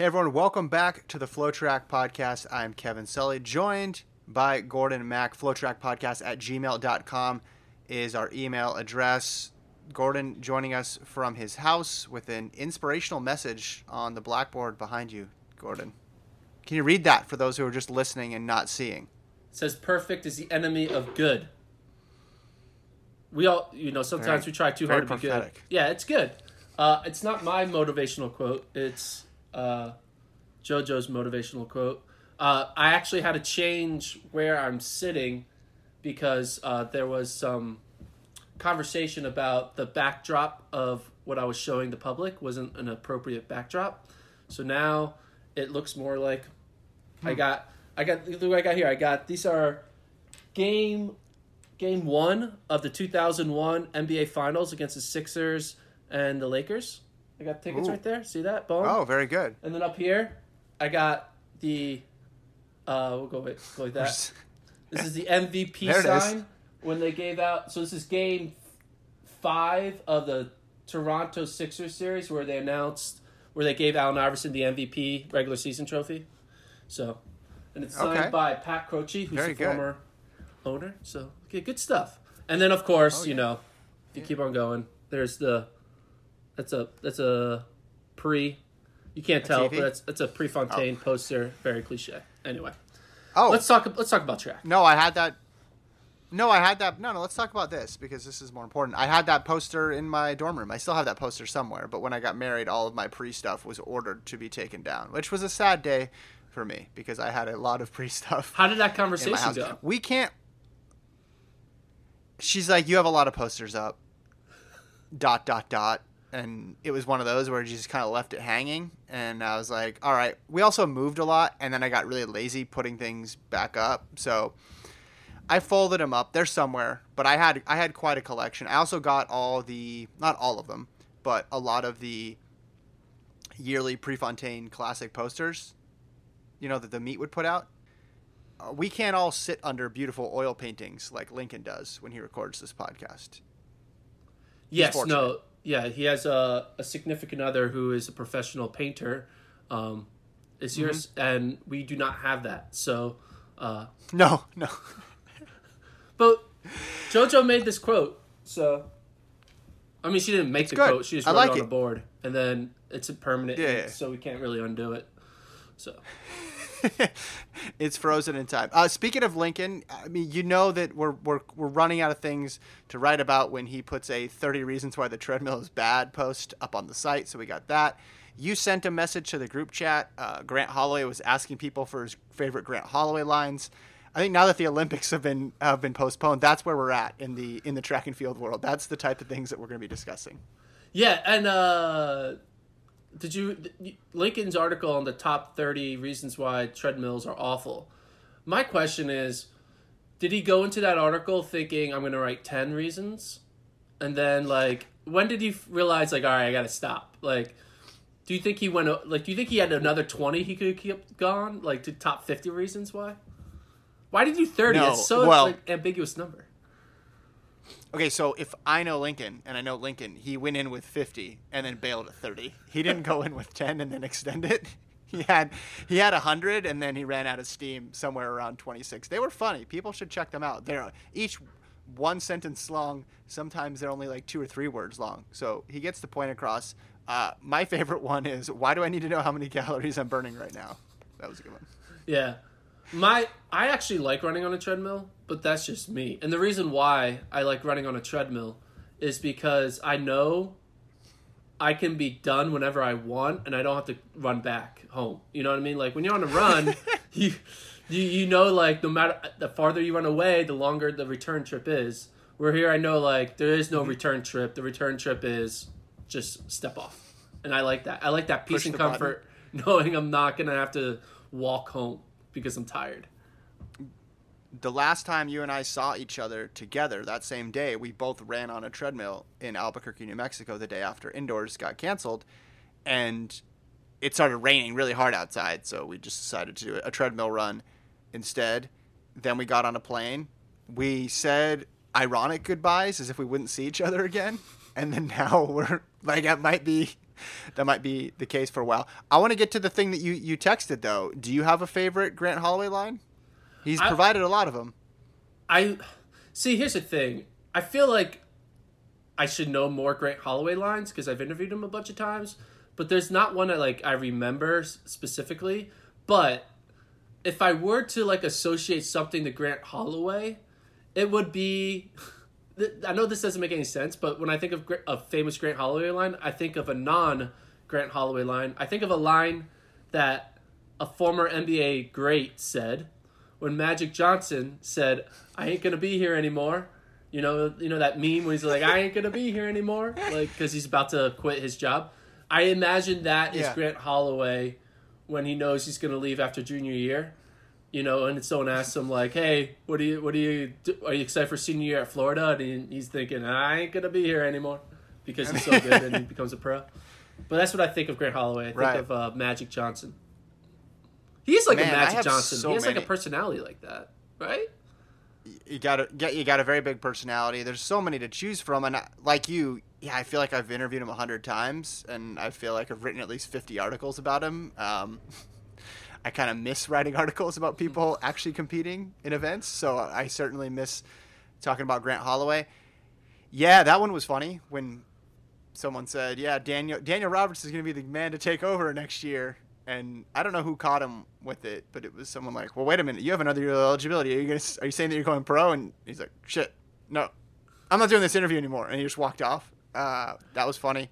Hey everyone, welcome back to the FloTrack Podcast. I'm Kevin Sully, joined by Gordon Mack. FloTrackPodcast at gmail.com is our email address. Gordon joining us from his house with an inspirational message on the blackboard behind you, Gordon. Can you read that for those who are just listening and not seeing? It says perfect is the enemy of good. We all, you know, sometimes Very- we try too hard to be good. Yeah, it's good. Uh, it's not my motivational quote. It's uh, JoJo's motivational quote. Uh, I actually had to change where I'm sitting because uh, there was some conversation about the backdrop of what I was showing the public wasn't an appropriate backdrop. So now it looks more like I got I got look what I got here. I got these are game game one of the 2001 NBA Finals against the Sixers and the Lakers. I got tickets Ooh. right there. See that? Boom. Oh, very good. And then up here, I got the. Uh, we'll go with go like that. This is the MVP There it is. sign when they gave out. So this is game five of the Toronto Sixers series where they announced where they gave Allen Iverson the MVP regular season trophy. So, and it's signed Okay. by Pat Croce, who's Very the good. former owner. So, okay, good stuff. And then of course, Oh, you know, if you keep on going, there's the that's a that's a pre. You can't tell, TV? but that's that's a Prefontaine oh. poster. Very cliche. Anyway, Oh, let's talk. Let's talk about track. No, I had that. No, I had that. No, no. Let's talk about this because this is more important. I had that poster in my dorm room. I still have that poster somewhere. But when I got married, all of my pre stuff was ordered to be taken down, which was a sad day for me because I had a lot of pre stuff How did that conversation go? We can't. She's like, you have a lot of posters up. Dot dot dot. And it was one of those where she just kind of left it hanging. And I was like, all right. We also moved a lot, and then I got really lazy putting things back up. So I folded them up. They're somewhere, but I had I had quite a collection. I also got all the not all of them, but a lot of the yearly Prefontaine classic posters. You know that the meet would put out. Uh, we can't all sit under beautiful oil paintings like Lincoln does when he records this podcast. Yes, no, yeah, he has a, a significant other who is a professional painter. Um, is Mm-hmm. yours, and we do not have that. So, uh, No, no. but JoJo made this quote. So, I mean, she didn't make the good. quote; she just wrote like it on it. the board, and then it's a permanent, Yeah, yeah. so we can't really undo it. So, it's frozen in time. Uh, speaking of Lincoln, I mean, you know that we're, we're we're running out of things to write about when he puts a 30 reasons why the treadmill is bad post up on the site. So we got that. You sent a message to the group chat. Uh, Grant Holloway was asking people for his favorite Grant Holloway lines. I think now that the Olympics have been have been postponed, that's where we're at in the in the track and field world. That's the type of things that we're going to be discussing. yeah, and uh, did you Lincoln's article on the top thirty reasons why treadmills are awful? My question is, did he go into that article thinking I'm going to write 10 reasons? And then like when did he realize like all right, I got to stop? Like do you think he went like do you think he had another 20 he could keep gone like to top 50 reasons why? Why did you 30? No, it's so well- like ambiguous number. Okay, so if I know Lincoln and I know Lincoln, he went in with 50 and then bailed at 30. He didn't go in with 10 and then extend it. He had he had 100 and then he ran out of steam somewhere around 26. They were funny. People should check them out. They're each one sentence long. Sometimes they're only like two or three words long. So he gets the point across. Uh, my favorite one is why do I need to know how many calories I'm burning right now? That was a good one. Yeah. My I actually like running on a treadmill, but that's just me. And the reason why I like running on a treadmill is because I know I can be done whenever I want and I don't have to run back home. You know what I mean? Like when you're on a run, you you you know like no matter the farther you run away, the longer the return trip is. Where here I know like there is no mm-hmm. return trip. The return trip is just step off. And I like that. I like that peace Push and the button. comfort. knowing I'm not gonna have to walk home because I'm tired. The last time you and I saw each other together that same day, we both ran on a treadmill in Albuquerque, New Mexico, the day after indoors got canceled, and it started raining really hard outside, so we just decided to do a treadmill run instead. Then we got on a plane. We said ironic goodbyes as if we wouldn't see each other again, and then now we're like that might be that might be the case for a while. I want to get to the thing that you you texted though. Do you have a favorite Grant Holloway line? He's I- provided a lot of them. I see. Here's the thing. I feel like I should know more Grant Holloway lines because I've interviewed him a bunch of times, but there's not one that like I remember specifically. But if I were to like associate something to Grant Holloway, it would be. I know this doesn't make any sense, but when I think of a famous Grant Holloway line, I think of a non Grant Holloway line. I think of a line that a former NBA great said when Magic Johnson said, "I ain't gonna be here anymore." You know, you know that meme where he's like, "I ain't gonna be here anymore," like because he's about to quit his job. I imagine that is Yeah. Grant Holloway when he knows he's gonna leave after junior year. You know, and someone asks him like, "Hey, what do you, what do you, do? are you excited for senior year at Florida?" And he's thinking, "I ain't gonna be here anymore," because he's so good and he becomes a pro. But that's what I think of Grant Holloway. I think Right. of uh, Magic Johnson. He's like Man, a Magic Johnson. so he has like a personality like that, right? you got a get you got a very big personality. There's so many to choose from, and I, like you, yeah, I feel like I've interviewed him a hundred times, and I feel like I've written at least fifty articles about him. Um, I kind of miss writing articles about people actually competing in events, so I certainly miss talking about Grant Holloway. Yeah, that one was funny when someone said, "Yeah, Daniel Daniel Roberts is going to be the man to take over next year." And I don't know who caught him with it, but it was someone like, "Well, wait a minute, you have another year of eligibility. Are you to are you saying that you're going pro?" And he's like, "Shit, no, I'm not doing this interview anymore." And he just walked off. Uh, that was funny.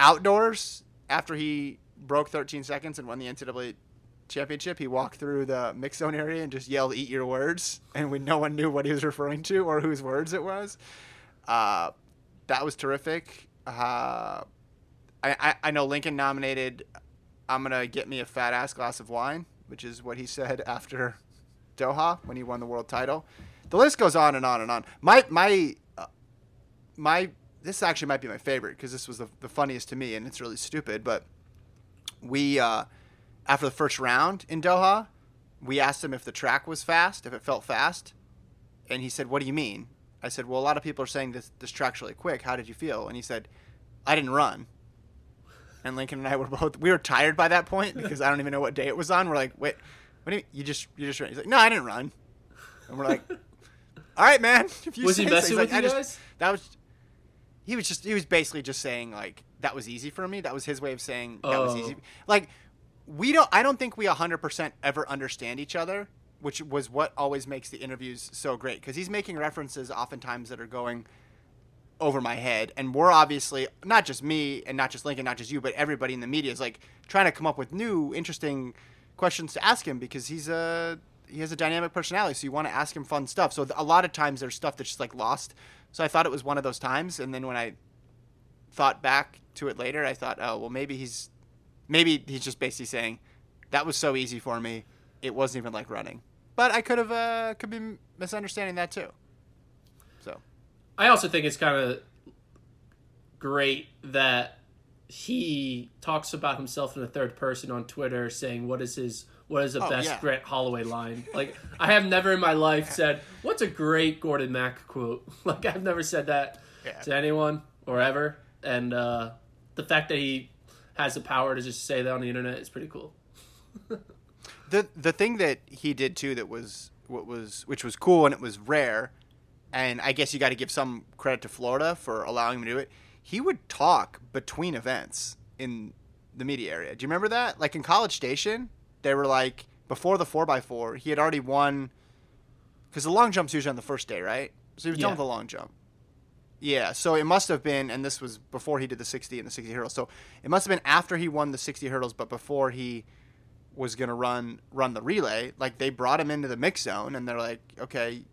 Outdoors, after he broke 13 seconds and won the NCAA championship, he walked through the mix zone area and just yelled, "Eat your words!" And when no one knew what he was referring to or whose words it was, uh, that was terrific. Uh, I, I I know Lincoln nominated. I'm gonna get me a fat ass glass of wine, which is what he said after Doha when he won the world title. The list goes on and on and on. My my uh, my this actually might be my favorite because this was the, the funniest to me and it's really stupid. But we uh, after the first round in Doha, we asked him if the track was fast, if it felt fast, and he said, "What do you mean?" I said, "Well, a lot of people are saying this this track's really quick. How did you feel?" And he said, "I didn't run." And Lincoln and I were both we were tired by that point because I don't even know what day it was on. We're like, "Wait, what do you you just you just ran?" He's like, "No, I didn't run." And we're like, "All right, man." If you Was he say so." messing with like, you guys? just that was he was just he was basically just saying like that was easy for me. That was his way of saying that was Oh. easy. Like we don't I don't think we 100% ever understand each other, which was what always makes the interviews so great cuz he's making references oftentimes that are going over my head and we're obviously not just me and not just Lincoln, not just you, but everybody in the media is like trying to come up with new interesting questions to ask him because he's a he has a dynamic personality, so you want to ask him fun stuff. So a lot of times there's stuff that's just like lost. So I thought it was one of those times, and then when I thought back to it later, I thought, oh well, maybe he's maybe he's just basically saying that was so easy for me, it wasn't even like running. But I could have uh, could be misunderstanding that too. I also think it's kind of great that he talks about himself in the third person on Twitter, saying what is his what is the Oh, best yeah. Grant Holloway line. Like I have never in my life said what's a great Gordon Mack quote. Like I've never said that Yeah. to anyone or ever, and uh, the fact that he has the power to just say that on the internet is pretty cool. the the thing that he did too that was what was which was cool and it was rare, and I guess you got to give some credit to Florida for allowing him to do it. He would talk between events in the media area. Do you remember that? Like in College Station, they were like before the four x four, he had already won because the long jump's usually on the first day, right? So he was done with the long jump. Yeah, so it must have been, and this was before he did the 60 and the 60 hurdles. So it must have been after he won the 60 hurdles, but before he was going to run run the relay. Like they brought him into the mix zone, and they're like, okay.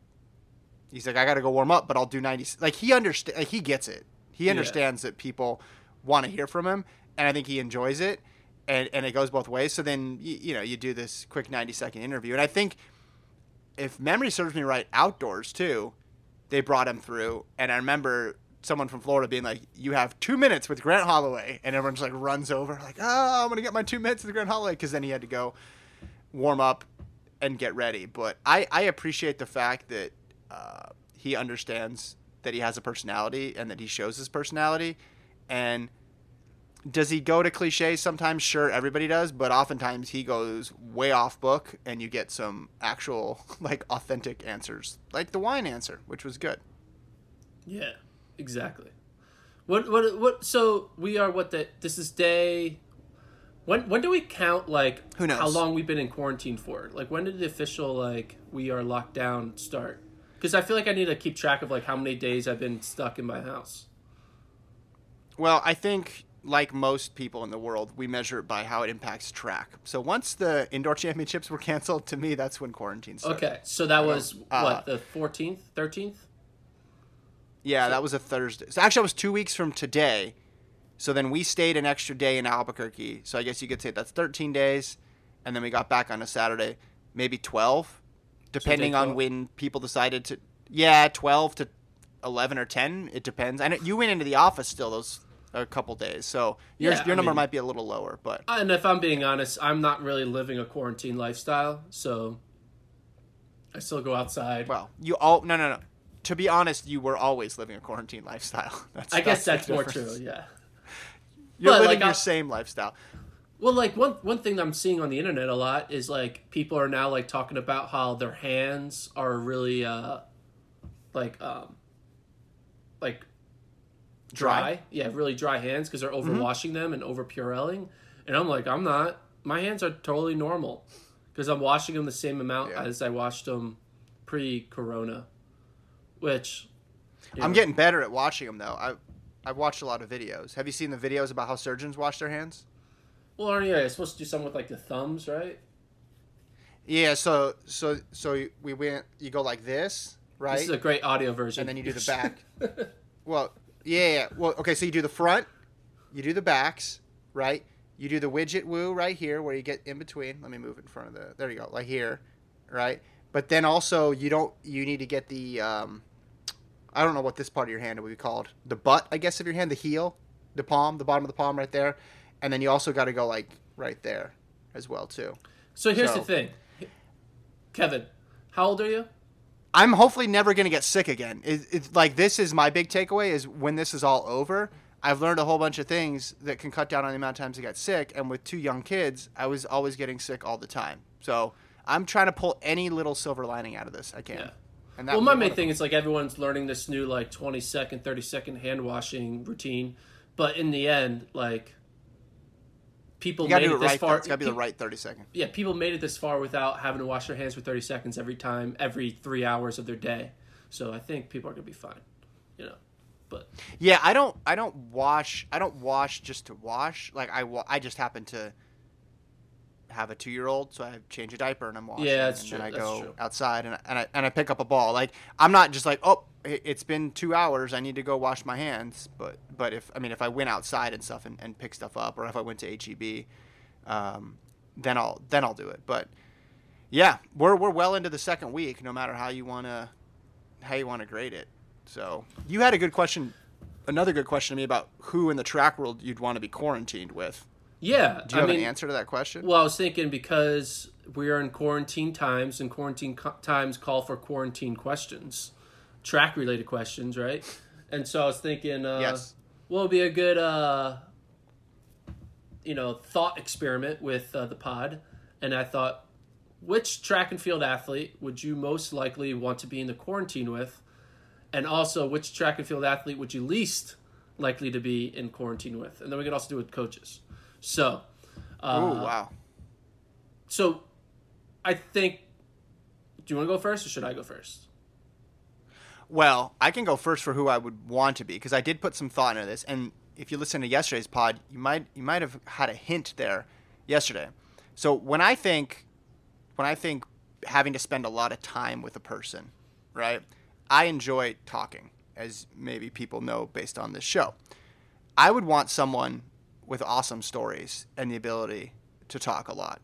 He's like, I got to go warm up, but I'll do 90. Like he understands, like he gets it. He Yeah. understands that people want to hear from him, and I think he enjoys it. and and it goes both ways. So then you, you know you do this quick ninety second interview, and I think if memory serves me right, outdoors too, they brought him through, and I remember someone from Florida being like, "You have two minutes with Grant Holloway," and everyone's like runs over, like, "Oh, I'm gonna get my two minutes with Grant Holloway," because then he had to go warm up and get ready. But I I appreciate the fact that uh, he understands that he has a personality and that he shows his personality, and does he go to cliches sometimes? Sure, everybody does, but oftentimes he goes way off book, and you get some actual like authentic answers, like the wine answer, which was good. Yeah, exactly. What what what? So we are what the this is day. When when do we count like Who knows? how long we've been in quarantine for? Like when did the official like we are locked down start? Because I feel like I need to keep track of like how many days I've been stuck in my house. Well, I think like most people in the world, we measure it by how it impacts track. So once the indoor championships were canceled, to me that's when quarantine started. Okay, so that was Uh, what the fourteenth, thirteenth. Yeah, that was a Thursday. So actually, it was two weeks from today. So then we stayed an extra day in Albuquerque. So I guess you could say that's 13 days, and then we got back on a Saturday, maybe 12, depending day on when people decided to. Yeah, 12 to 11 or 10. It depends. And you went into the office still those a couple days, so your Yeah, your I number mean- might be a little lower, but And if I'm being honest, I'm not really living a quarantine lifestyle, so I still go outside. well, you all no no no. To be honest, you were always living a quarantine lifestyle. That's, I guess that's more true. Yeah. You're But, living like, your I- same lifestyle. Well, like one one thing I'm seeing on the internet a lot is like people are now like talking about how their hands are really uh like um like dry. Dry? Yeah, really dry hands because they're overwashing them and over Purelling. And I'm like, I'm not. My hands are totally normal because I'm washing them the same amount Yeah. as I washed them pre-corona. Which I'm know, getting better at watching them though. I I've watched a lot of videos. Have you seen the videos about how surgeons wash their hands? Well, aren't you supposed to do something with like the thumbs, right? Yeah, so so so we went you go like this, right? This is a great audio version. and then you do the back. well, yeah, yeah. Well, okay, so you do the front, you do the backs, right? You do the widget woo right here where you get in between. Let me move in front of the There you go, like here, right? But then also you don't you need to get the um I don't know what this part of your hand would be called. The butt, I guess, of your hand, the heel, the palm, the bottom of the palm right there. And then you also got to go like right there as well too. So here's So- the thing, Kevin. How old are you? I'm hopefully never going to get sick again. It, it's like this is my big takeaway is when this is all over, I've learned a whole bunch of things that can cut down on the amount of times I get sick. And with two young kids, I was always getting sick all the time. So I'm trying to pull any little silver lining out of this I can. Yeah. And Well, my main thing is like everyone's learning this new like 20 second, 30 second hand washing routine, but in the end, like people made it it this right. far. It's got to be the right 30 seconds. Yeah, people made it this far without having to wash their hands for 30 seconds every time, every three hours of their day. So I think people are gonna be fine, you know. But Yeah, I don't. I don't wash. I don't wash just to wash. Like I, I just happen to have a two-year-old, so I change a diaper and I'm washing. Yeah, that's and true, Then I that's go true. outside and I, and I and I pick up a ball. Like I'm not just like, oh, it- it's been two hours. I need to go wash my hands. But but if I mean if I went outside and stuff and, and pick stuff up, or if I went to HEB, um, then I'll then I'll do it. But yeah, we're we're well into the second week. No matter how you wanna how you want to grade it. So you had a good question, another good question to me about who in the track world you'd want to be quarantined with. Yeah, Do you I have mean, an answer to that question? Well, I was thinking because we are in quarantine times, and quarantine co- times call for quarantine questions, track related questions, right? And so I was thinking, uh, Yes. what would be a good, uh, you know, thought experiment with uh, the pod? And I thought, which track and field athlete would you most likely want to be in the quarantine with? And also, which track and field athlete would you least likely to be in quarantine with? And then we could also do it with coaches. So, uh, oh wow. so, I think. Do you want to go first, or should I go first? Well, I can go first for who I would want to be because I did put some thought into this. And if you listen to yesterday's pod, you might you might have had a hint there yesterday. So when I think when I think having to spend a lot of time with a person, right? I enjoy talking, as maybe people know based on this show. I would want someone with awesome stories and the ability to talk a lot.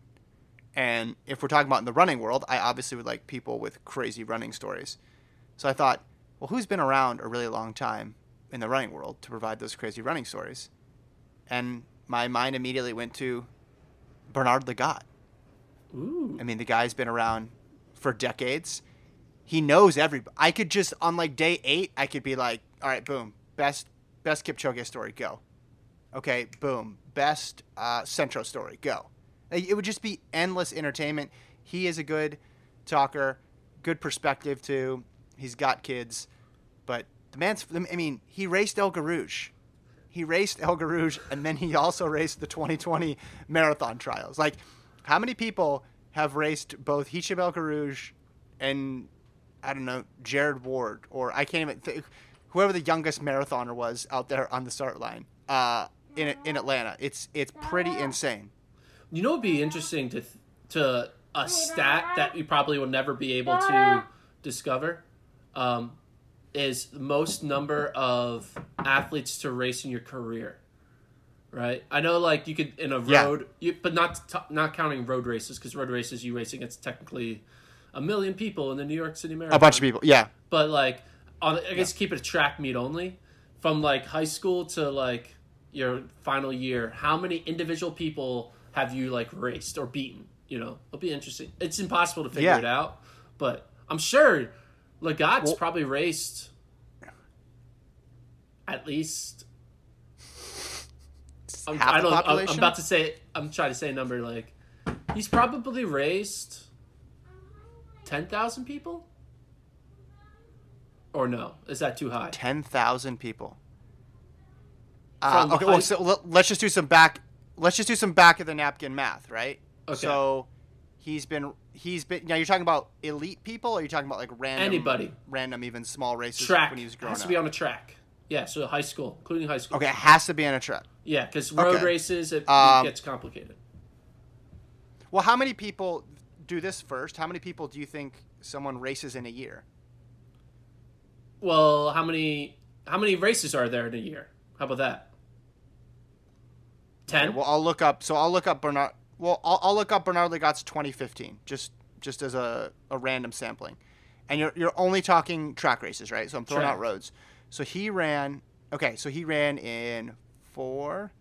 And if we're talking about in the running world, I obviously would like people with crazy running stories. So I thought, well, who's been around a really long time in the running world to provide those crazy running stories? And my mind immediately went to Bernard Lagat. Ooh. I mean, the guy's been around for decades. He knows every. I could just on like day eight, I could be like, all right, boom, best best Kipchoge story, go. Okay, boom, best uh, Centro story, go. Like, It would just be endless entertainment. He is a good talker, good perspective too. He's got kids, but the man's. I mean, he raced El Guerrouj. He raced El Guerrouj, and then he also raced the 2020 marathon trials. Like, how many people have raced both Hicham El Guerrouj and I don't know Jared Ward or I can't even think whoever the youngest marathoner was out there on the start line uh, in in Atlanta. It's it's pretty insane. You know, it'd be interesting to to a stat that you probably will never be able to discover um, is the most number of athletes to race in your career. Right, I know, like you could in a Yeah. road, you, but not t- not counting road races because road races you race against technically a million people in the New York City Marathon. A bunch of people, yeah. but like on I guess keep it a track meet only from like high school to like your final year. How many individual people have you like raced or beaten? You know, it'll be interesting. It's impossible to figure Yeah. it out, but I'm sure Lagat's Well- probably raced at least. I'm, half I don't. I'm- I'm about to say. I'm trying to say a number like he's probably raced ten thousand people. Or no? Is that too high? Ten thousand people. Uh, okay, well, so let- let's just do some back. Let's just do some back of the napkin math, right? Okay. So he's been he's been now. You're talking about elite people, or are you talking about like random Anybody. random even small races Track when he was growing has to be on a track. Yeah, so high school, including high school. okay, it has to be on a track. Yeah, because road Okay. races it, it Um, gets complicated. Well, how many people do this first? How many people do you think someone races in a year? Well, how many how many races are there in a year? How about that? Ten. Okay, well, I'll look up. So I'll look up Bernard. Well, I'll, I'll look up Bernard Lagat's 2015, just just as a, a random sampling. And you're you're only talking track races, right? So I'm throwing out roads. So he ran. Okay, so he ran in four,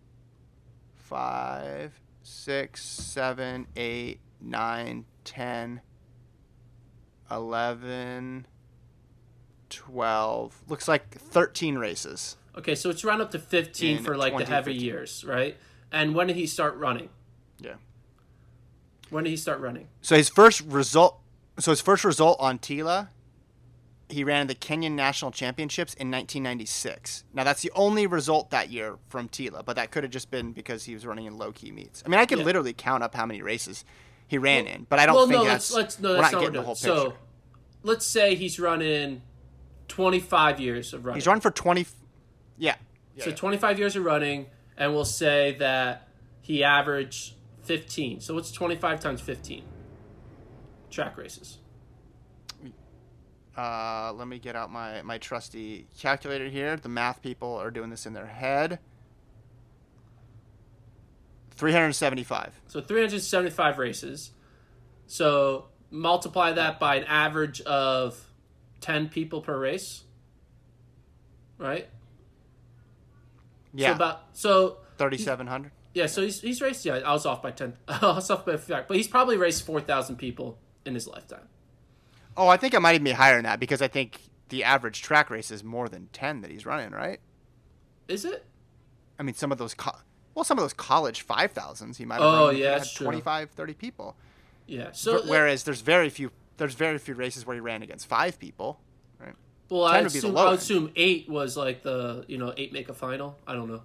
five, six, seven, eight, nine, ten, eleven, twelve. Looks like 13 races. Okay, so it's around up to fifteen In for like the heavy 2015. years, right? And when did he start running? Yeah. When did he start running? So his first result, so his first result on Tila, he ran the Kenyan National Championships in 1996. Now that's the only result that year from Tila, but that could have just been because he was running in low key meets. I mean, I could Yeah. literally count up how many races he ran in, but I don't well, think no, that's let's let's no, we're that's not not getting the whole picture. So, let's say he's running twenty-five years of running. He's run for 20. Yeah. yeah, So yeah. 25 years of running, and we'll say that he averaged 15. So what's 25 times 15? Track races. Uh, let me get out my my trusty calculator here. The math people are doing this in their head. 375. So 375 races. So multiply that by an average of 10 people per race. Right? Yeah. So about so 3700. yeah, so he's he's raced yeah, I was off by 10. I was off by a fact, but he's probably raced 4,000 people in his lifetime. Oh, I think it might even be higher than that because I think the average track race is more than 10 that he's running, right? Is it? I mean, some of those, co- well, some of those college 5,000s, he might have Oh, run, yeah, had that's true. 25, 30 people. Yeah. So Whereas there's very few, there's very few races where he ran against five people? Well, 10 I would be the assume, I assume eight was like the you know eight make a final. I don't know,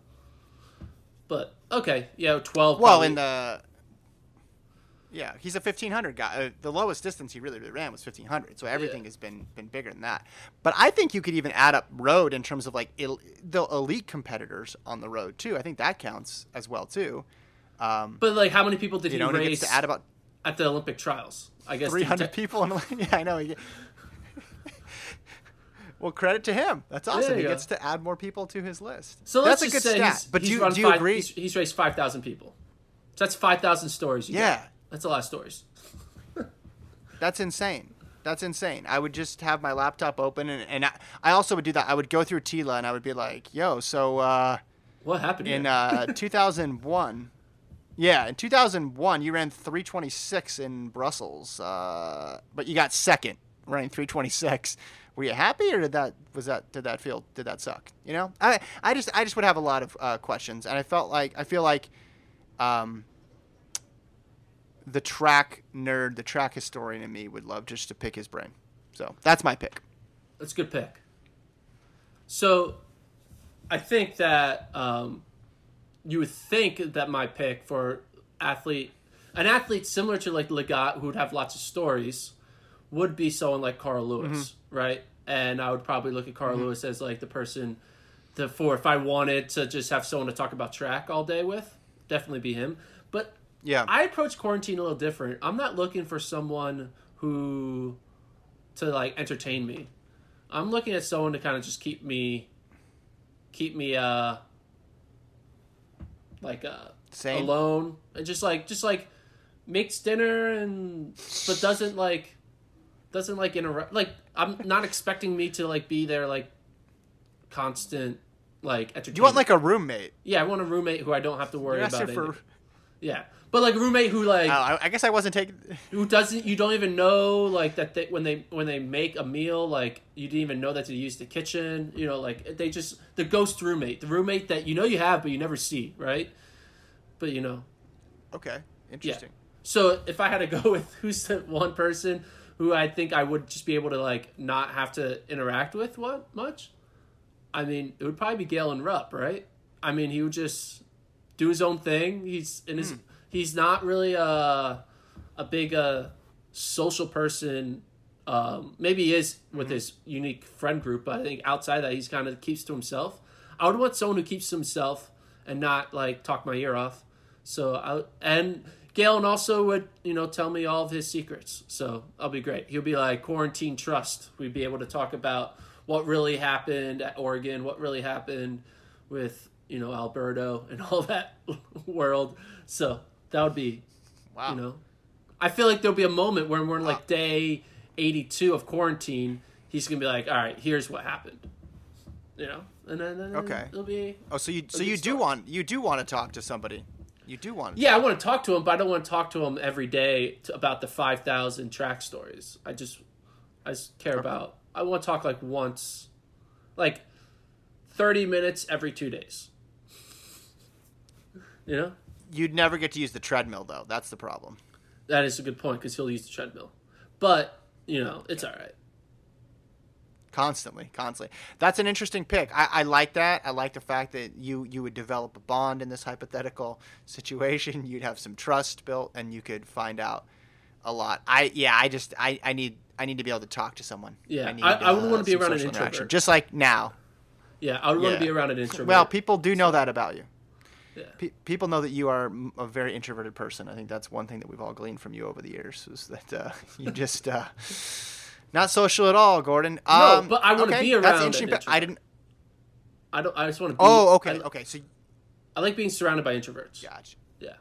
but okay, yeah, twelve. Well, in the, yeah, he's a 1500 guy. Uh, the lowest distance he really, really ran was 1500. So everything has been been bigger than that. But I think you could even add up road in terms of like the elite competitors on the road too. I think that counts as well too. Um, but like, how many people did you he know, he race to add about at the Olympic trials? I guess 300 he- people. In yeah, I know. Well, credit to him. That's awesome. He go. gets to add more people to his list. So let's that's a just good stat. he's, but he's do do you five, agree? He's, he's raised five thousand people. So that's five thousand stories. You Yeah. got. that's a lot of stories. That's insane. That's insane. I would just have my laptop open, and, and I, I also would do that. I would go through Tila, and I would be like, "Yo, so uh, What happened? in uh, 2001, yeah, in 2001, you ran 326 in Brussels, uh, but you got second running 326. Were you happy, or did that was that did that feel did that suck? You know, I I just I just would have a lot of uh, questions, and I felt like I feel like. Um, the track nerd, the track historian in me would love just to pick his brain. So that's my pick. That's a good pick. So, I think that um, you would think that my pick for athlete, an athlete similar to like Lagat, who would have lots of stories, would be someone like Carl Lewis, right? And I would probably look at Carl Lewis as like the person, the for if I wanted to just have someone to talk about track all day with, definitely be him. But Yeah. I approach quarantine a little different. I'm not looking for someone who to like entertain me. I'm looking at someone to kind of just keep me keep me uh like uh Sane? alone and just like just like makes dinner and but doesn't like doesn't like interrupt like I'm not expecting me to like be there like constant like entertainment. you want like a roommate? yeah, I want a roommate who I don't have to worry You're about. for. Yeah, but like a roommate who like Oh, I, guess I wasn't taking. who doesn't you don't even know like that they when they when they make a meal like you didn't even know that they use the kitchen you know like they just the ghost roommate the roommate that you know you have but you never see right but you know Okay, interesting. so if I had to go with who's the one person who I think I would just be able to like not have to interact with what much, I mean it would probably be Galen Rupp, right? I mean he would just do his own thing. He's in his he's not really a a big uh social person. Um, maybe he is with his unique friend group, but I think outside that he's kind of keeps to himself. I would want someone who keeps to himself and not like talk my ear off. So I and Galen also would you know tell me all of his secrets. So I'll be great. He'll be like quarantine trust. We'd be able to talk about what really happened at Oregon, what really happened with you know Alberto and all that world. So that would be Wow. you know I feel like there'll be a moment when we're in like day 82 of quarantine. He's gonna be like, all right, here's what happened. You know, and then, then Okay. it'll be Oh, so you so you do story. want you do want to talk to somebody. You do want. Yeah, I want to talk to him, but I don't want to talk to him every day to, about the five thousand track stories. I just, I just care about. I want to talk like once, like thirty minutes every two days. You know, You'd never get to use the treadmill though. That's the problem. that is a good point because he'll use the treadmill, but you know, it's all right. Constantly, constantly. That's an interesting pick. I, I like that. I like the fact that you you would develop a bond in this hypothetical situation. You'd have some trust built, and you could find out a lot. I yeah. I just I, I need I need to be able to talk to someone. Yeah, need, uh, I- I would wanna be around an introvert. just like now. Yeah, I would want to be around an introvert. Well, people do know that about you. Yeah. Pe- people know that you are a very introverted person. I think that's one thing that we've all gleaned from you over the years is that uh, you just uh, not social at all, Gordon. No, Um, but I wanna okay, be That's around an interesting. But I didn't. I don't. I just want to. Be, Oh, okay, I, okay. So I like being surrounded by introverts. gotcha, Yeah.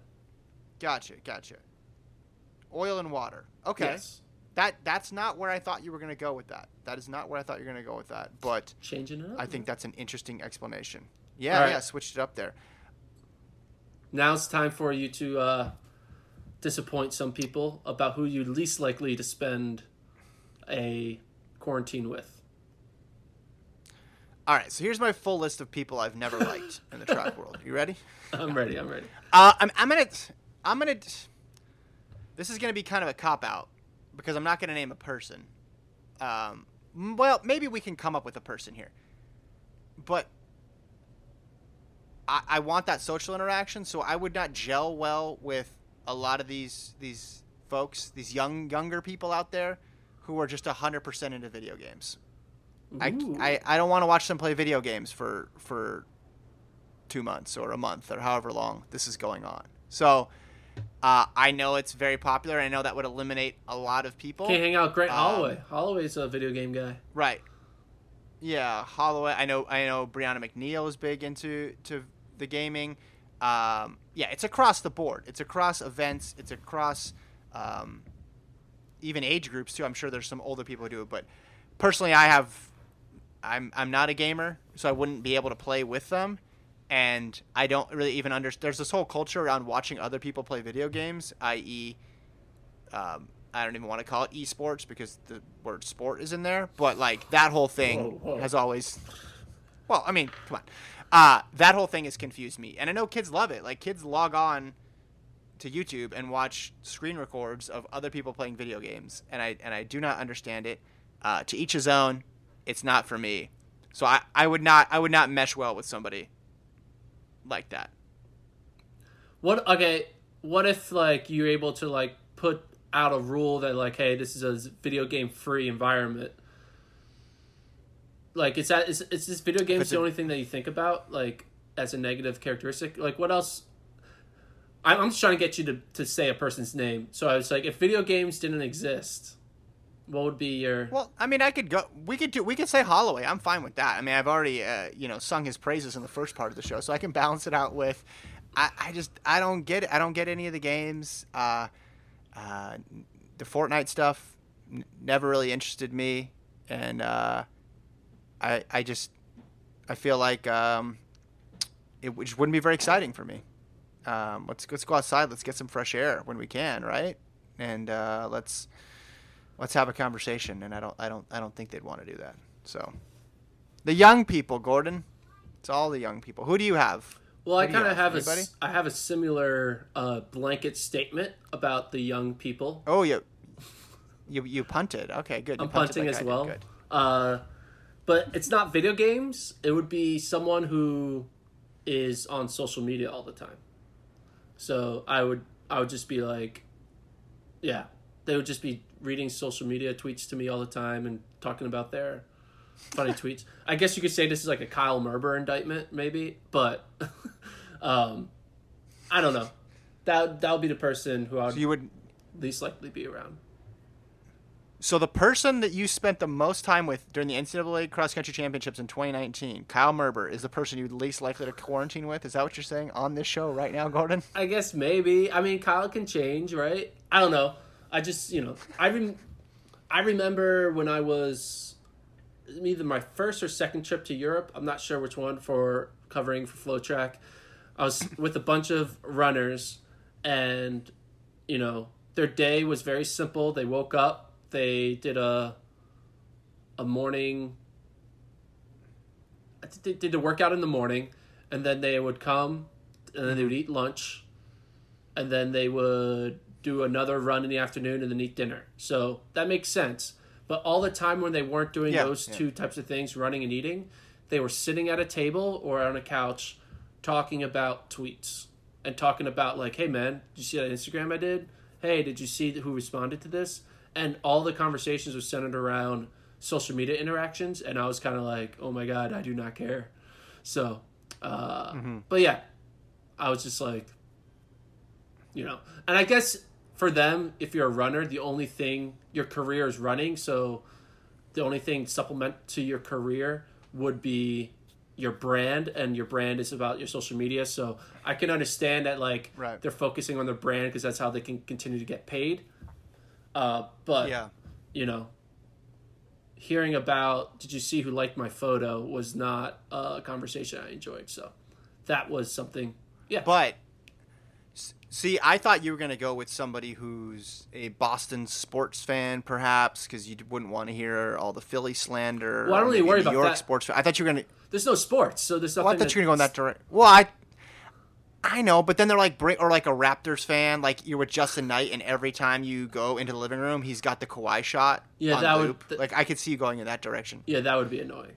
gotcha, gotcha. Oil and water. Okay, Yes. that that's not where I thought you were going to go with that. That is not where I thought you were going to go with that. But Changing it up. I think that's an interesting explanation. Yeah, right. yeah. Switched it up there. Now it's time for you to uh, disappoint some people about who you're least likely to spend a quarantine with. All right. So here's my full list of people I've never liked in the track world. You ready? I'm ready. I'm ready. Uh, I'm, I'm gonna, I'm gonna. This is gonna be kind of a cop out because I'm not gonna name a person. Um, well, maybe we can come up with a person here, but I, I want that social interaction, so I would not gel well with a lot of these these folks, these young younger people out there, who are just hundred percent into video games. I, I, I don't want to watch them play video games for for two months or a month or however long this is going on. So uh, I know it's very popular. I know that would eliminate a lot of people. Can't hang out Grant Um, Holloway. Holloway's a video game guy. Right. Yeah, Holloway. I know. I know. Brianna McNeal is big into to the gaming. Um, yeah, it's across the board. It's across events. It's across um, even age groups too. I'm sure there's some older people who do it, but personally, I have. I'm I'm not a gamer, so I wouldn't be able to play with them, and I don't really even understand. There's this whole culture around watching other people play video games, i.e., um, I don't even want to call it esports because the word sport is in there, but like that whole thing Whoa, whoa. has always. Well, I mean, come on. Uh, that whole thing has confused me, and I know kids love it. Like kids log on to YouTube and watch screen records of other people playing video games, and I and I do not understand it. Uh, to each his own. It's not for me. So I, I would not I would not mesh well with somebody like that. What okay? What if like you're able to like put out a rule that like, hey, this is a video game free environment. Like, is that is is this video games the only thing that you think about like as a negative characteristic? Like, what else? I'm just trying to get you to to say a person's name. So I was like, if video games didn't exist, what would be your? Well, I mean, I could go. We could do. We could say Holloway. I'm fine with that. I mean, I've already, uh, you know, sung his praises in the first part of the show, so I can balance it out with. I, I just I don't get it. I don't get any of the games. Uh, uh, the Fortnite stuff n- never really interested me, and uh, I I just I feel like um, it just wouldn't be very exciting for me. Um, let's let's go outside. Let's get some fresh air when we can, right? And uh, let's let's have a conversation. And I don't I don't I don't think they'd want to do that. So the young people, Gordon. It's all the young people. Who do you have? Well, I kind of have a Anybody? s- I have a similar uh, blanket statement about the young people. Oh, you you you punted. Okay, good. You I'm punted punting like as well. Good. Uh, but it's not video games. It would be someone who is on social media all the time. So I would I would just be like, yeah, they would just be reading social media tweets to me all the time and talking about their funny tweets. I guess you could say this is like a Kyle Merber indictment, maybe, but um, I don't know. That that would be the person who I would So you would. least likely be around. So the person that you spent the most time with during the NCAA cross country championships in 2019, Kyle Merber, is the person you'd least likely to quarantine with. Is that what you're saying on this show right now, Gordon? I guess maybe. I mean, Kyle can change, right? I don't know. I just, you know, I rem- I remember when I was either my first or second trip to Europe. I'm not sure which one for covering for FloTrack. I was with a bunch of runners, and you know, their day was very simple. They woke up, they did a a morning they did a workout in the morning, and then they would come, and then they would eat lunch, and then they would do another run in the afternoon, and then eat dinner. So that makes sense. But all the time when they weren't doing Yeah, those yeah. two types of things, running and eating, they were sitting at a table or on a couch, talking about tweets and talking about like, "Hey man, did you see that Instagram I did? Hey, did you see who responded to this?" And all the conversations were centered around social media interactions, and I was kind of like, "Oh my god, I do not care." So, uh, Mm-hmm. but yeah, I was just like, you know, and I guess for them, if you're a runner, the only thing your career is running, so the only thing supplement to your career would be your brand, and your brand is about your social media. So I can understand that like Right. they're focusing on their brand because that's how they can continue to get paid. Uh, but Yeah. you know, hearing about did you see who liked my photo was not a conversation I enjoyed. So that was something. Yeah, But see, I thought you were going to go with somebody who's a Boston sports fan, perhaps, because you wouldn't want to hear all the Philly slander. Well, I don't really worry New about York that. sports. Fan. I thought you were going to. there's no sports, so there's nothing. Well, I thought you were going to go in that direction. Well, I. I know, but then they're like, bring, or like a Raptors fan, like you're with Justyn Knight, and every time you go into the living room, he's got the Kawhi shot. Yeah, on that would- loop. th- like I could see you going in that direction. Yeah, that would be annoying.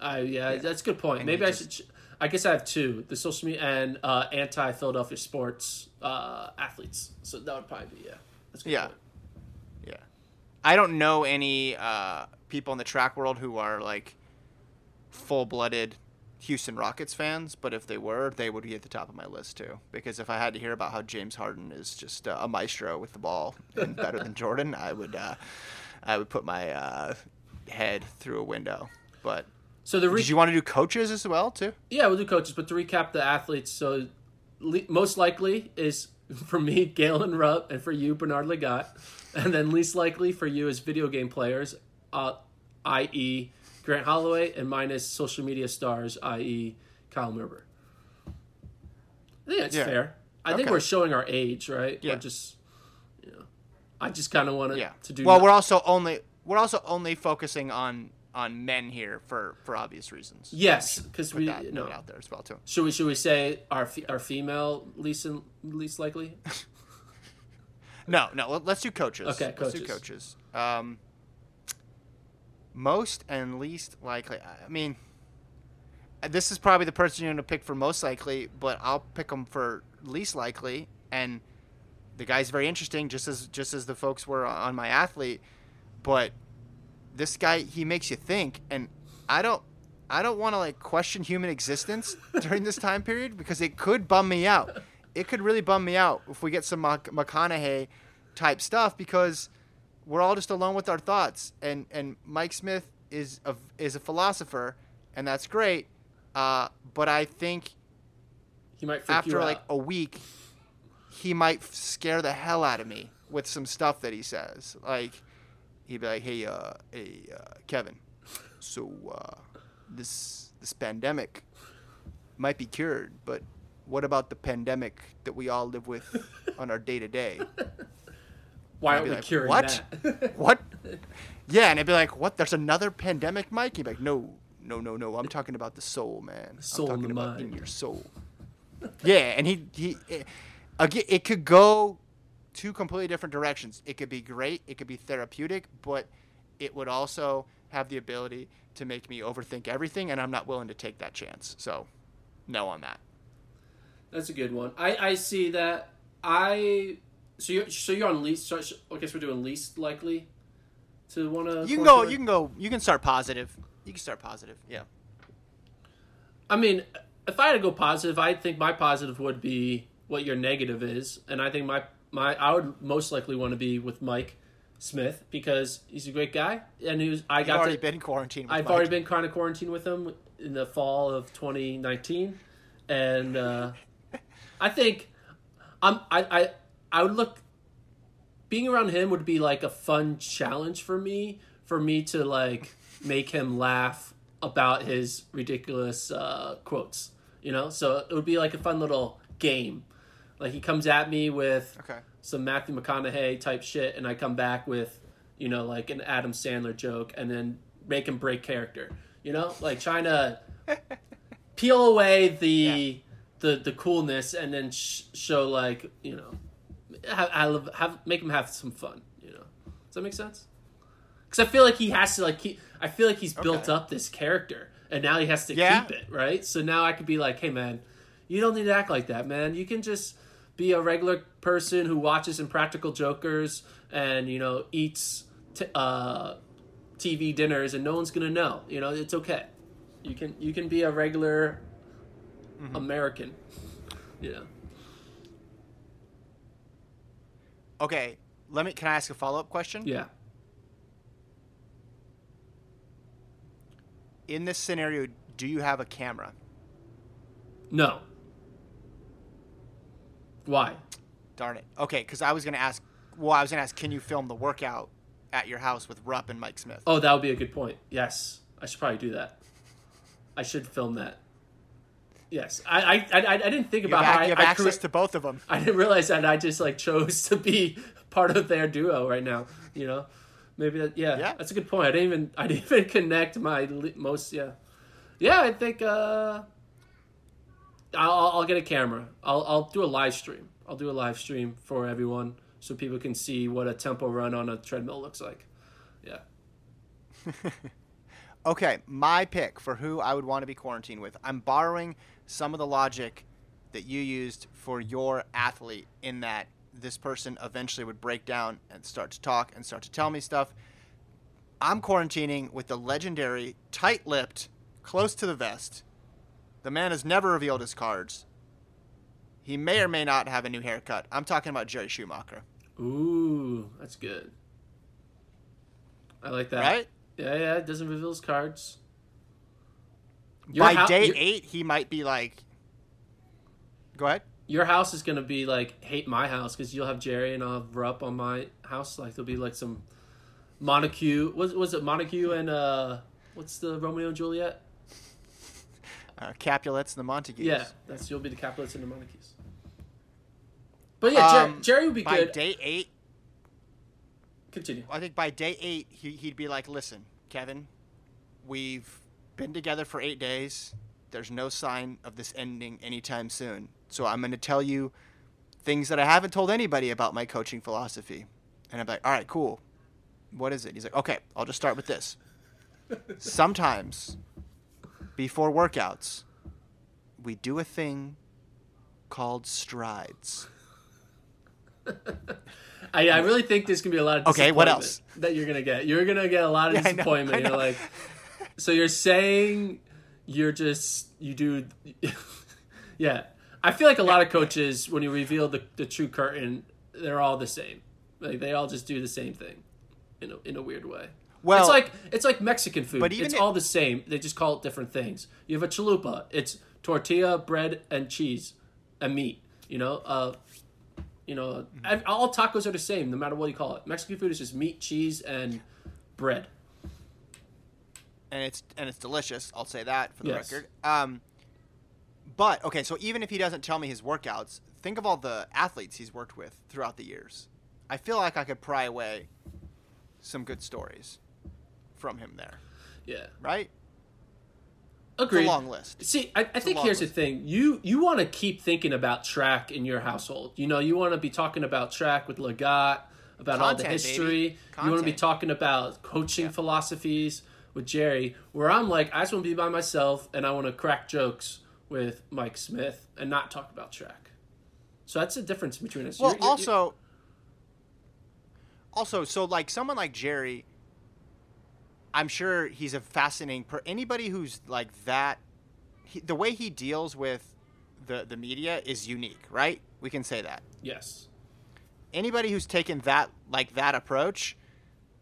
I yeah, that's a good point. And Maybe I just- should. I guess I have two: the social media and uh, anti Philadelphia sports uh, athletes. So that would probably be yeah. That's a good Yeah. point. Yeah. I don't know any uh, people in the track world who are like full blooded Houston Rockets fans, but if they were, they would be at the top of my list too. Because if I had to hear about how James Harden is just uh, a maestro with the ball and better than Jordan, I would uh, I would put my uh, head through a window. But So the re- did you want to do coaches as well too? yeah, we'll do coaches, but to recap the athletes, so le- most likely is for me Galen Rupp, and for you Bernard Lagat, and then least likely for you is video game players, uh, i.e. Grant Holloway, and minus social media stars, i.e. Kyle Merber. I think that's Yeah. fair. I think we're showing our age, right? Yeah. We're just, you know, I just kind of want Yeah. to do. well, we're also only we're also only focusing on on men here for for obvious reasons. yes, because we that no. out there as well too. Should we should we say our our female least in, least likely? No, no. let- Let's do coaches. Okay, Let's do coaches. coaches. Um, most and least likely. I mean, this is probably the person you're going to pick for most likely, but I'll pick him for least likely. And the guy's very interesting, just as just as the folks were on my athlete. But this guy, he makes you think, and I don't. I don't want to like question human existence during this time period because it could bum me out. It could really bum me out if we get some Mc- McConaughey type stuff because we're all just alone with our thoughts. And and Mike Smith is a is a philosopher, and that's great. Uh, but I think He might after like out. a week, he might scare the hell out of me with some stuff that he says. Like he'd be like, "Hey, uh, hey, uh, Kevin, so uh, this this pandemic might be cured, but what about the pandemic that we all live with on our day to day? Why aren't be we like, curing "What?" that? What? Yeah, and I'd be like, "What? There's another pandemic, Mike?" He'd be like, "No, no, no, no. I'm talking about the soul, man. soul I'm talking the about in your soul." yeah, and he he it, again, it could go two completely different directions. It could be great. It could be therapeutic, but it would also have the ability to make me overthink everything, and I'm not willing to take that chance. So, no on that. That's a good one. I I see that. I so you so you're on least. So I guess we're doing least likely to want to. You can go. You can go. You can start positive. You can start positive. Yeah. I mean, if I had to go positive, I think my positive would be what your negative is, and I think my my I would most likely want to be with Mike Smith because he's a great guy, and he was I You've got already to, been quarantined. With I've Mike. already been kind of quarantined with him in the fall of 2019, and uh, I think I'm I, I I would look being around him would be like a fun challenge for me for me to like make him laugh about his ridiculous uh, quotes, you know. So it would be like a fun little game. Like he comes at me with Okay. some Matthew McConaughey type shit, and I come back with, you know, like an Adam Sandler joke, and then make him break character. You know, like trying to peel away the the the coolness, and then sh- show like you know, have, have have make him have some fun. You know, does that make sense? Because I feel like he has to like keep. I feel like he's built up this character, and now he has to Yeah. keep it right. So now I could be like, hey man, you don't need to act like that, man. You can just be a regular person who watches Impractical Jokers and you know eats t- uh, TV dinners, and no one's gonna know. You know, it's okay. You can you can be a regular American. You know. Okay. Let me. Can I ask a follow up question? Yeah. In this scenario, do you have a camera? No. Why? Darn it. Okay, because I was gonna ask. Well, I was gonna ask, can you film the workout at your house with Rupp and Mike Smith? Oh, that would be a good point. Yes, I should probably do that. I should film that. Yes, I I, I, I didn't think you about have, how you have I, I, access cre- to both of them. I didn't realize that I just like chose to be part of their duo right now. You know, maybe that. Yeah, Yeah. that's a good point. I didn't even I didn't even connect my li- most. Yeah, yeah. I think uh, I'll I'll get a camera. I'll I'll do a live stream. I'll do a live stream for everyone so people can see what a tempo run on a treadmill looks like. Yeah. Okay, my pick for who I would want to be quarantined with. I'm borrowing some of the logic that you used for your athlete in that this person eventually would break down and start to talk and start to tell me stuff. I'm quarantining with the legendary, tight lipped, close to the vest. The man has never revealed his cards. He may or may not have a new haircut. I'm talking about Jerry Schumacher. Ooh, that's good. I like that. Right? Yeah, yeah. It doesn't reveal his cards. Your by hou- day your- eight, he might be like. Go ahead. your house is gonna be like hate my house because you'll have Jerry and I'll have Rupp on my house. Like there'll be like some Montague. Was was it Montague and uh, what's the Romeo and Juliet? Uh, Capulets and the Montagues. Yeah, that's you'll be the Capulets and the Montagues. But yeah, Jer- Um, Jerry would be by good. day eight, Continue. I think by day eight, he, he'd be like, listen, Kevin, we've been together for eight days. There's no sign of this ending anytime soon. So I'm going to tell you things that I haven't told anybody about my coaching philosophy. And I'm like, all right, cool. What is it? He's like, okay, I'll just start with this. Sometimes before workouts, we do a thing called strides. I, I really think there's gonna be a lot of Okay, what else? that you're gonna get. You're gonna get a lot of Yeah, I know, disappointment. I You're like, so you're saying you're just you do, yeah. I feel like a lot of coaches when you reveal the, the true curtain, they're all the same. Like they all just do the same thing, in a, in a weird way. Well- it's like it's like Mexican food. But it's if- all the same. They just call it different things. You have a chalupa. It's tortilla, bread, and cheese, and meat. You know, uh, you know, Mm-hmm. all tacos are the same, no matter what you call it. Mexican food is just meat, cheese, and bread. And it's and it's delicious. I'll say that for the Yes. record. Um, but okay, so even if he doesn't tell me his workouts, think of all the athletes he's worked with throughout the years. I feel like I could pry away some good stories from him there, Yeah, right? agreed. Long list. See, I, I think here's list. the thing: you you want to keep thinking about track in your household. You know, you want to be talking about track with Lagat, about all the history. You want to be talking about coaching philosophies with Jerry. Where I'm like, I just want to be by myself and I want to crack jokes with Mike Smith and not talk about track. So that's the difference between us. Well, You're- you're- also, also, so like someone like Jerry, I'm sure he's a fascinating. Per- anybody who's like that, he, the way he deals with the the media is unique, right? We can say that. yes, Anybody who's taken that like that approach,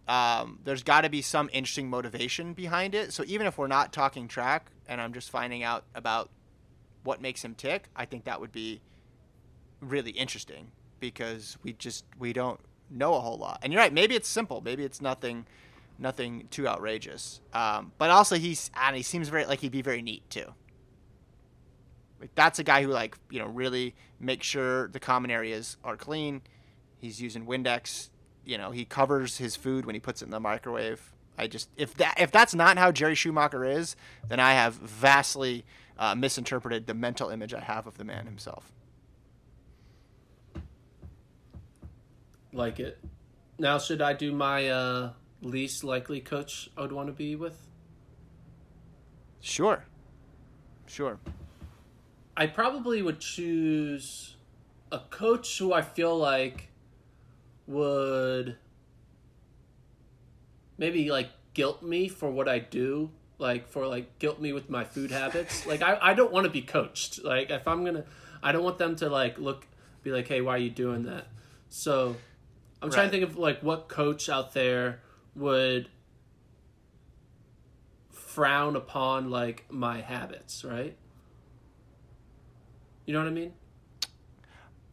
um, there's got to be some interesting motivation behind it. So even if we're not talking track, and I'm just finding out about what makes him tick, I think that would be really interesting because we just we don't know a whole lot. And you're right, maybe it's simple, maybe it's nothing nothing too outrageous. Um, but also he's and he seems very like he'd be very neat too. Like that's a guy who like you know really makes sure the common areas are clean. He's using Windex. You know he covers his food when he puts it in the microwave. I just if that if that's not how Jerry Schumacher is, then I have vastly uh, misinterpreted the mental image I have of the man himself. like it. Now, should I do my uh, least likely coach I would want to be with? Sure, sure. I probably would choose a coach who I feel like would maybe like guilt me for what I do, like for like guilt me with my food habits. like I, I don't want to be coached. Like if I'm gonna, I don't want them to like look, be like, hey, why are you doing that? So I'm trying to think of like what coach out there would frown upon like my habits, right? You know what I mean?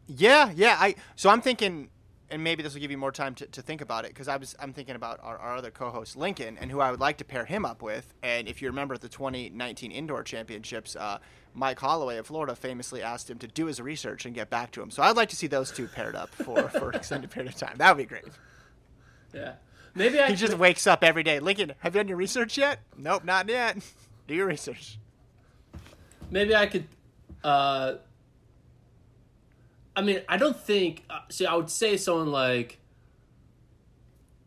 Yeah, yeah. I so I'm thinking, and maybe this will give you more time to, to think about it because I was I'm thinking about our, our other co-host Lincoln and who I would like to pair him up with. And if you remember the 2019 Indoor Championships, uh, Mike Holloway of Florida famously asked him to do his research and get back to him. So I'd like to see those two paired up for for an extended period of time. That would be great. Yeah. Maybe I He just wakes up every day. Lincoln, have you done your research yet? Nope, not yet. Do your research. maybe I could. Uh, I mean, I don't think. Uh, see, I would say someone like.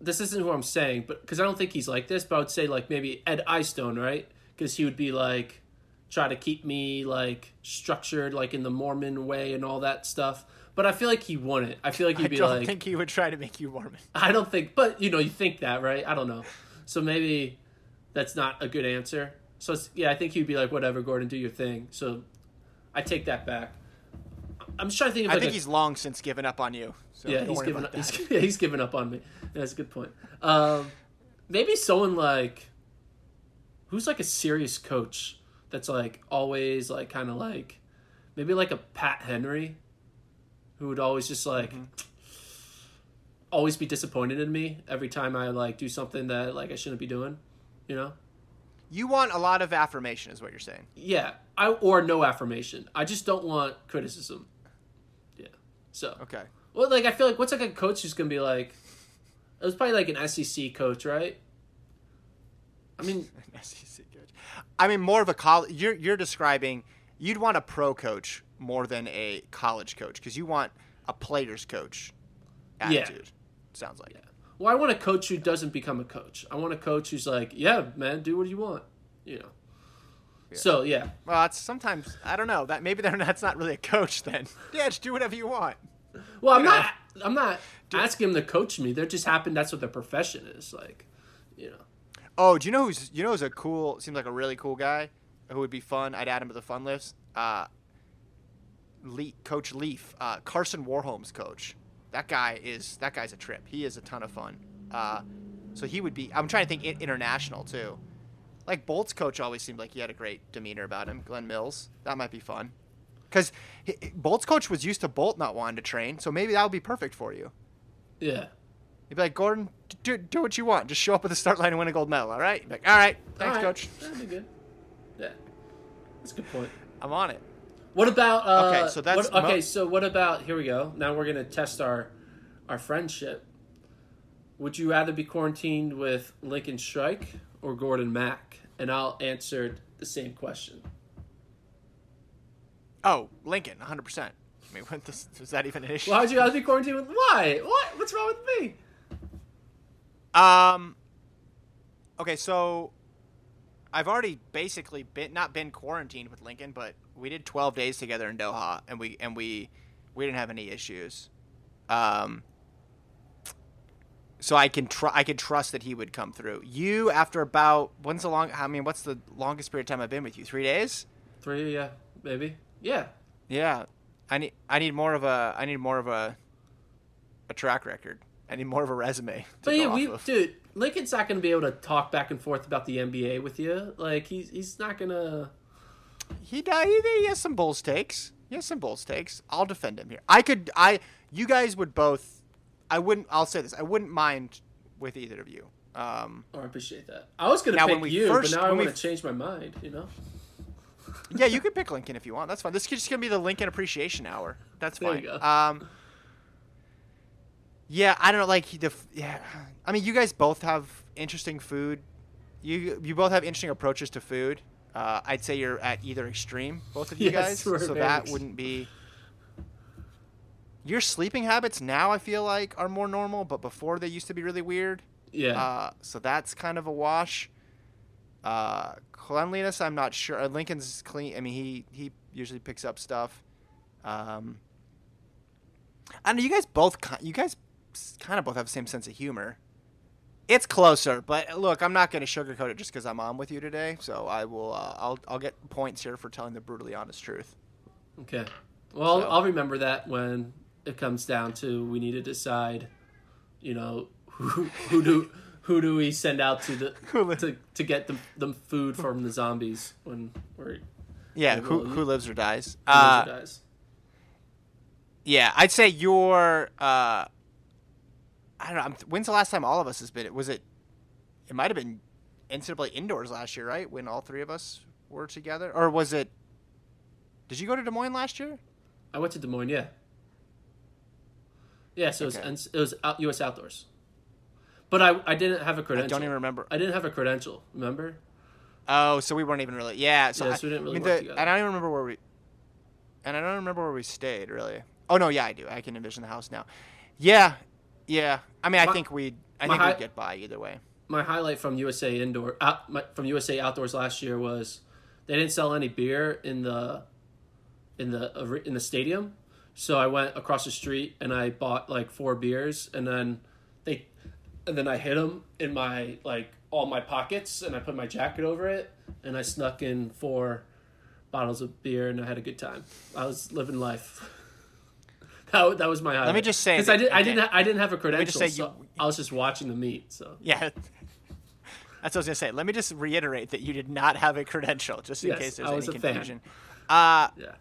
This isn't who I'm saying, but because I don't think he's like this, but I would say like maybe Ed Eyestone, right? Because he would be like try to keep me like structured, like in the Mormon way and all that stuff. But I feel like he wouldn't. I feel like he'd I be don't like, think he would try to make you Mormon. I don't think, but you know, you think that, right? I don't know. So maybe that's not a good answer. So it's, yeah, I think he'd be like, whatever, Gordon, do your thing. So I take that back. I'm just trying to think of I think a- he's long since given up on you. So yeah, he's given up. He's, yeah, he's given up on me. Yeah, that's a good point. Um, maybe someone like who's like a serious coach that's like always like kind of like maybe like a Pat Henry, who would always just like always be disappointed in me every time I like do something that like I shouldn't be doing, you know? You want a lot of affirmation, is what you're saying. Yeah, I or no affirmation. I just don't want criticism. Yeah. So Okay. well, like I feel like what's like a coach who's gonna be like? It was probably like an SEC coach, right? I mean, SEC coach. I mean, more of a college. You're you're describing. You'd want a pro coach more than a college coach because you want a player's coach Yeah. attitude. Sounds like. well, I want a coach who doesn't become a coach. I want a coach who's like, yeah, man, do what you want, you know. So yeah, Well, it's sometimes I don't know that maybe they're that's not really a coach then. Yeah, just do whatever you want. well, I'm Yeah. not, I'm not asking them to coach me. There just happened. That's what their profession is, like, you know. Oh, do you know who's you know who's a cool seems like a really cool guy who would be fun? I'd add him to the fun list. Uh, Le- Coach Leif, uh, Karsten Warholm's coach. That guy is that guy's a trip. He is a ton of fun. Uh, so he would be. I'm trying to think international too. Like Bolt's coach always seemed like he had a great demeanor about him. Glenn Mills. That might be fun. Because Bolt's coach was used to Bolt not wanting to train, so maybe that would be perfect for you. Yeah. You'd be like, Gordon, do, do what you want. Just show up at the start line and win a gold medal, all right? Like, all right, thanks, All right, coach. That'd be good. Yeah, that's a good point. I'm on it. What about? Uh, Okay, so that's what- okay. mo- so what about? Here we go. Now we're gonna test our our friendship. Would you rather be quarantined with Lincoln Strike or Gordon Mack? And I'll answer the same question. Oh, Lincoln, 100%. I mean, what this, is that even an issue? Why would you rather be quarantined with? Why? What? What's wrong with me? Um, okay, so I've already basically been not been quarantined with Lincoln, but we did 12 days together in Doha, and we and we we didn't have any issues. Um, so I can tr- I can trust that he would come through. You, after about when's the long? I mean, what's the longest period of time I've been with you? Three days. Three, yeah, maybe, yeah. Yeah, I need I need more of a I need more of a a track record. I need more of a resume. To But yeah, we, of. dude, Lincoln's not gonna be able to talk back and forth about the NBA with you. Like he's he's not gonna. He, he he has some Bulls takes. He has some Bulls takes. I'll defend him here. I could I you guys would both. I wouldn't. I'll say this. I wouldn't mind with either of you. Um, Oh, I appreciate that. I was gonna Now, pick you, first- but now I want to change my mind. You know. yeah, you could pick Lincoln if you want. That's fine. This is just gonna be the Lincoln Appreciation Hour. That's There fine. you go. Um, yeah, I don't know. Like the yeah, I mean, you guys both have interesting food. You you both have interesting approaches to food. Uh, I'd say you're at either extreme, both of you Yes, guys. So that ex- wouldn't be. Your sleeping habits now, I feel like, are more normal, but before they used to be really weird. Yeah. Uh, so that's kind of a wash. Uh, cleanliness, I'm not sure. Uh, Lincoln's clean. I mean, he he usually picks up stuff. Um, I know you guys both. You guys kind of both have the same sense of humor. It's closer, but look, I'm not going to sugarcoat it just because I'm on with you today. So I will. Uh, I'll I'll get points here for telling the brutally honest truth. Okay. Well, So- I'll remember that when it comes down to we need to decide, you know, who, who do who do we send out to the to, to get the them food from the zombies when we're Yeah, Yeah, who well, who lives or dies? those Uh, guys. Yeah, I'd say your. Uh, I don't know. I'm, when's the last time all of us has been? Was it? It might have been NCAA indoors last year, right? When all three of us were together, or was it? Did you go to Des Moines last year? I went to Des Moines. Yeah. Yeah, so it was Okay. it was out, U.S. Outdoors, but I I didn't have a credential. I don't even remember. I didn't have a credential. Remember? Oh, so we weren't even really. Yeah, so, Yeah, I, so we didn't really I mean, work the- together. And I don't even remember where we. And I don't remember where we stayed really. Oh no, yeah, I do. I can envision the house now. Yeah, yeah. I mean, I My- think we'd. I think hi- we'd get by either way. my highlight from USA indoor out, my, from USA outdoors last year was they didn't sell any beer in the in the uh, in the stadium. So I went across the street and I bought like four beers and then they and then I hid them in my like all my pockets and I put my jacket over it and I snuck in four bottles of beer and I had a good time. I was living life. that, that was my highlight. me just say because I did I okay. didn't ha- I didn't have a credential. just say so you- I was just watching the meet. So Yeah. That's what I was gonna say. Let me just reiterate that you did not have a credential, just in Yes, case there's I any confusion. Uh, Yeah.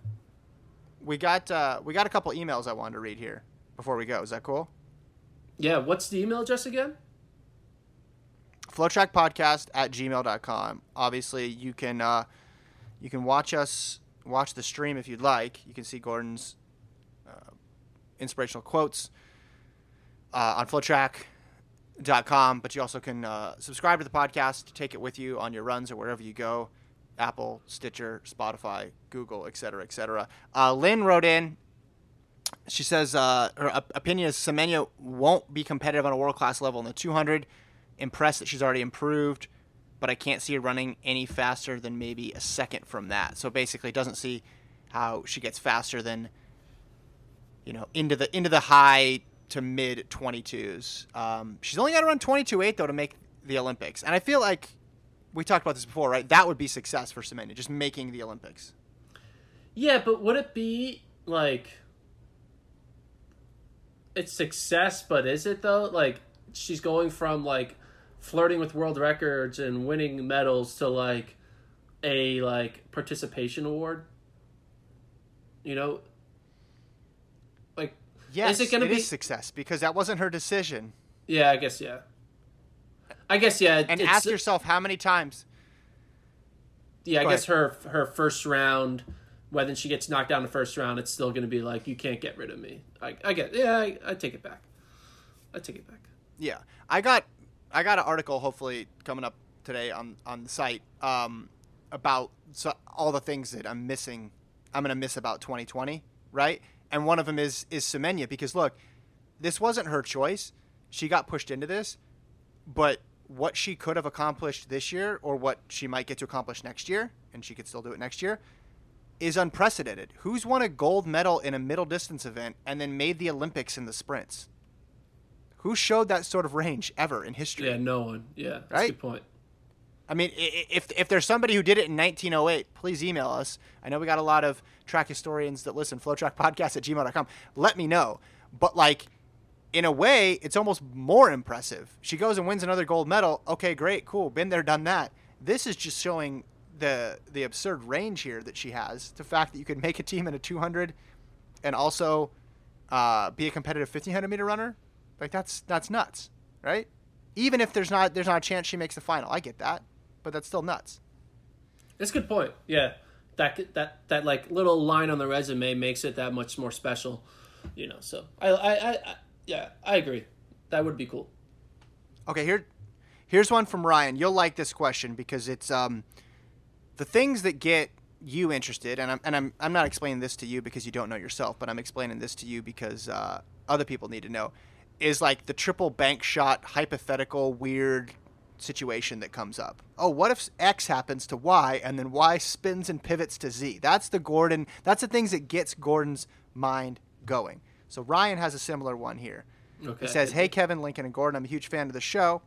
We got uh, we got a couple emails I wanted to read here before we go. Is that cool? Yeah. What's the email address again? flotrackpodcast at gmail.com obviously you can uh, you can watch us watch the stream if you'd like you can see gordon's uh, inspirational quotes uh, on flotrack.com but you also can uh, subscribe to the podcast take it with you on your runs or wherever you go apple stitcher spotify google etc etc uh, lynn wrote in she says uh, her op- opinion is Semenya won't be competitive on a world class level in the 200 impressed that she's already improved, but I can't see her running any faster than maybe a second from that. So basically, doesn't see how she gets faster than you know into the into the high to mid 22s. Um, she's only got to run 22.8 though to make the Olympics, and I feel like we talked about this before, right? That would be success for Semenya, just making the Olympics. Yeah, but would it be like it's success, but is it though? Like she's going from like flirting with world records and winning medals to like a like participation award. You know? Like Yes, is it gonna be is success because that wasn't her decision. Yeah, I guess yeah. I guess yeah. And ask yourself how many times Yeah, I Go guess her her first round, whether she gets knocked down in the first round, it's still going to be like you can't get rid of me. I, I get yeah, I, I take it back. I take it back. Yeah, I got I got an article hopefully coming up today on on the site um, about so, all the things that I'm missing. I'm gonna miss about 2020, right? And one of them is is Semenya because look, this wasn't her choice. She got pushed into this, but what she could have accomplished this year, or what she might get to accomplish next year, and she could still do it next year, is unprecedented. Who's won a gold medal in a middle distance event and then made the Olympics in the sprints? Who showed that sort of range ever in history? Yeah, no one. Yeah, that's a Right? good point. I mean, if if there's somebody who did it in 1908, please email us. I know we got a lot of track historians that listen. FloTrackPodcast at gmail.com. Let me know. But like, in a way, it's almost more impressive. She goes and wins another gold medal. Okay, great, cool. Been there, done that. This is just showing the the absurd range here that she has. The fact that you could make a team in a 200 and also uh, be a competitive 1500 meter runner, like that's that's nuts, right? Even if there's not there's not a chance she makes the final, I get that, but that's still nuts. That's a good point. Yeah, that that that like little line on the resume makes it that much more special. You know, so I, I, I yeah I agree. That would be cool. Okay, here here's one from Ryan. You'll like this question because it's um the things that get you interested, and I'm and I'm I'm not explaining this to you because you don't know yourself, but I'm explaining this to you because uh, other people need to know. Is like the triple bank shot hypothetical weird situation that comes up. Oh, what if X happens to Y and then Y spins and pivots to Z? That's the Gordon. That's the things that gets Gordon's mind going. So Ryan has a similar one here. Okay. It says, "Hey Kevin, Lincoln, and Gordon. I'm a huge fan of the show,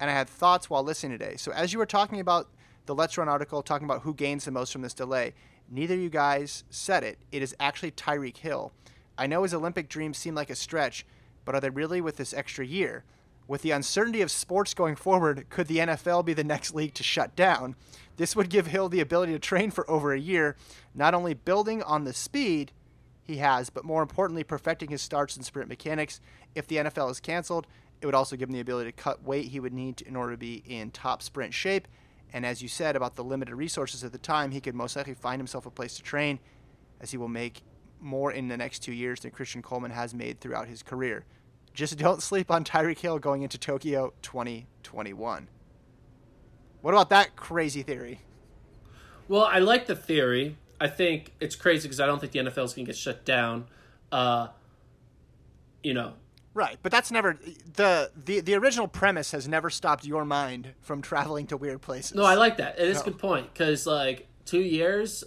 and I had thoughts while listening today. So as you were talking about the LetsRun article, talking about who gains the most from this delay, neither of you guys said it. It is actually Tyreek Hill. I know his Olympic dreams seem like a stretch, but are they really with this extra year? With the uncertainty of sports going forward, could the NFL be the next league to shut down? This would give Hill the ability to train for over a year, not only building on the speed." He has, but more importantly, perfecting his starts and sprint mechanics. If the NFL is canceled, it would also give him the ability to cut weight he would need to, in order to be in top sprint shape. And as you said about the limited resources at the time, he could most likely find himself a place to train, as he will make more in the next two years than Christian Coleman has made throughout his career. Just don't sleep on Tyreek Hill going into Tokyo 2021. What about that crazy theory? Well, I like the theory. I think it's crazy because I don't think the NFL is going to get shut down. Uh, you know, Right, but that's never the, the the original premise has never stopped your mind from traveling to weird places. no, I like that. It is No. a good point because like two years,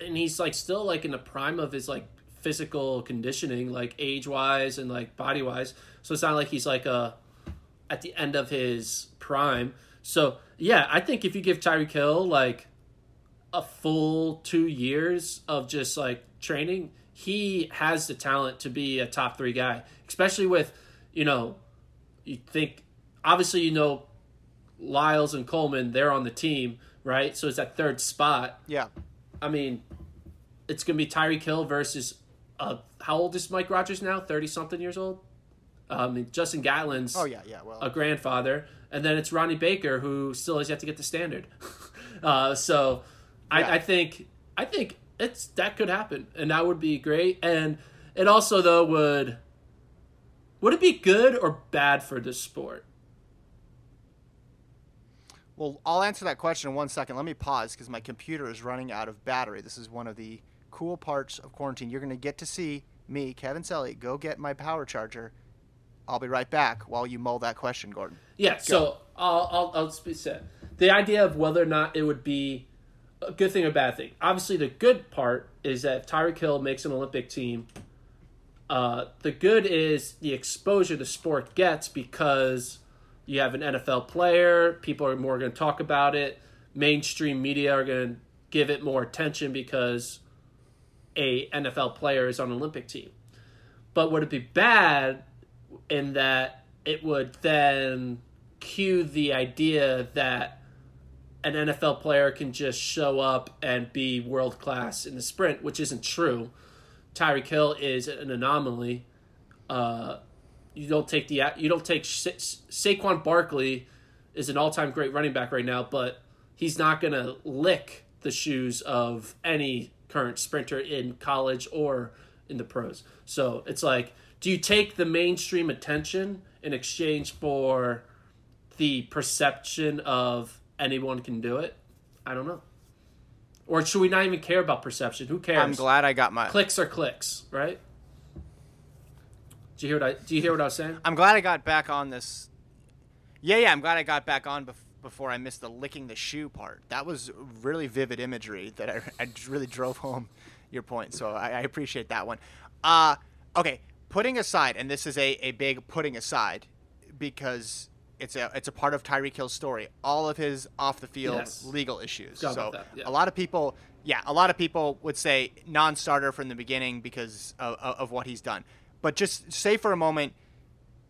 and he's like still like in the prime of his like physical conditioning, like age wise and like body wise. So it's not like he's like uh at the end of his prime. So yeah, I think if you give Tyreek Hill like a full two years of just like training, he has the talent to be a top three guy, especially with, you know, you think obviously you know Lyles and Coleman, they're on the team, right? So it's that third spot. Yeah. I mean, it's gonna be Tyreek Hill versus uh, how old is Mike Rodgers now? Thirty something years old. Mean, Justin Gatlin's Oh yeah, yeah. Well, a grandfather, and then it's Ronnie Baker who still has yet to get the standard. uh, so, Yeah. I, I think I think it's that could happen, and that would be great. And it also though would would it be good or bad for the sport? Well, I'll answer that question in one second. Let me pause because my computer is running out of battery. This is one of the cool parts of quarantine. You're going to get to see me, Kevin Sully, go get my power charger. I'll be right back while you mull that question, Gordon. Yeah, so I'll, I'll, I'll speak set. The idea of whether or not it would be a good thing or bad thing. Obviously, the good part is that Tyreek Hill makes an Olympic team, uh, the good is the exposure the sport gets because you have an NFL player, people are more going to talk about it, mainstream media are going to give it more attention because a NFL player is on an Olympic team. But would it be bad in that it would then cue the idea that an NFL player can just show up and be world class in the sprint, which isn't true. Tyreek Hill is an anomaly. Uh, you don't take the you don't take Sa- Saquon Barkley is an all time great running back right now, but he's not to lick the shoes of any current sprinter in college or in the pros. So it's like, do you take the mainstream attention in exchange for the perception of anyone can do it? I don't know. Or should we not even care about perception? Who cares? I'm glad I got my. Clicks are clicks, right? Do you hear what I? Do you hear what I was saying? I'm glad I got back on this. Yeah, yeah. I'm glad I got back on bef- before I missed the licking the shoe part. That was really vivid imagery that I, I really drove home your point. So I, I appreciate that one. Uh, okay. Putting aside, and this is a, a big putting aside because it's a it's a part of Tyreek Hill's story. All of his off the field Yes. legal issues. Forgot so yeah. a lot of people, yeah, a lot of people would say non-starter from the beginning because of, of, of what he's done. But just say for a moment,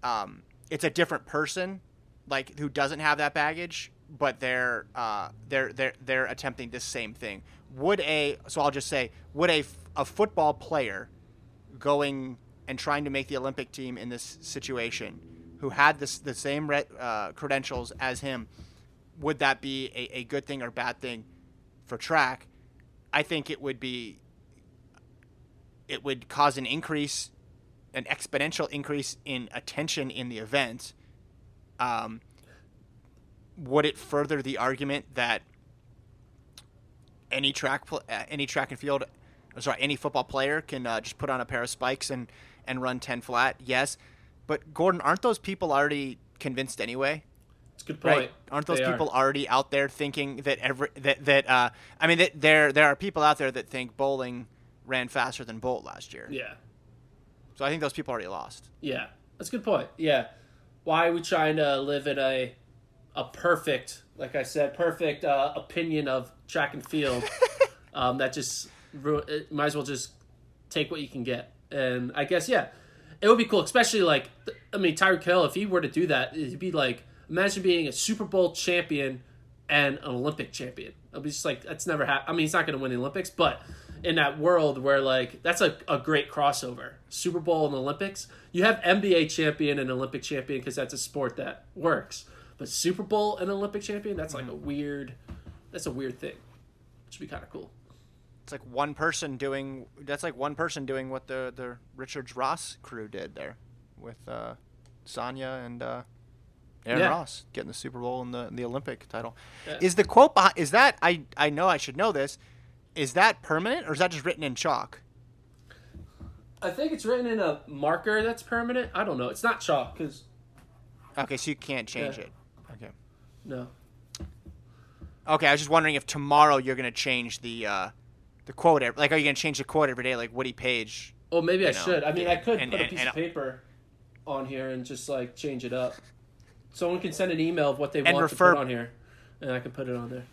um, it's a different person, like who doesn't have that baggage, but they're uh, they're they're they're attempting this same thing. Would a so I'll just say would a a football player going and trying to make the Olympic team in this situation, who had this the same re- uh, credentials as him, would that be a, a good thing or bad thing for track? I think it would be. It would cause an increase, an exponential increase in attention in the event. Um, would it further the argument that any track pl- uh, any track and field sorry any football player can uh, just put on a pair of spikes and and run 10 flat yes but gordon aren't those people already convinced anyway It's a good point. right aren't those They are. people already out there thinking that every that that uh i mean that there there are people out there that think bowling ran faster than bolt last year Yeah. so i think those people already lost Yeah, that's a good point. Yeah, why are we trying to live in a a perfect, like I said, perfect uh, opinion of track and field? um, that just ru- might as well just take what you can get. And I guess yeah, it would be cool, especially like I mean Tyreek Hill. If he were to do that, it'd be like imagine being a Super Bowl champion and an Olympic champion. It'll be just like that's never happened. I mean, he's not going to win the Olympics, but in that world where like that's a, a great crossover, Super Bowl and Olympics. You have NBA champion and Olympic champion because that's a sport that works. But Super Bowl and Olympic champion, that's like a mm-hmm. weird, that's a weird thing. Which would be kind of cool. It's like one person doing that's like one person doing what the the richards ross crew did there with uh Sanya and uh Aaron Yeah. Ross getting the Super Bowl and the the Olympic title. Yeah. Is the quote behind, is that I I know I should know this. Is that permanent or is that just written in chalk? I think it's written in a marker that's permanent. I don't know. It's not chalk because Okay, so you can't change Yeah. it. Okay. no. Okay, I was just wondering if tomorrow you're gonna change the uh, the quote. Like, are you gonna change the quote every day, like Woody Paige? Oh, maybe I know, should. I mean, I could and- put a piece and- of paper on here and just like change it up. Someone can send an email of what they want refer- to put on here, and I can put it on there.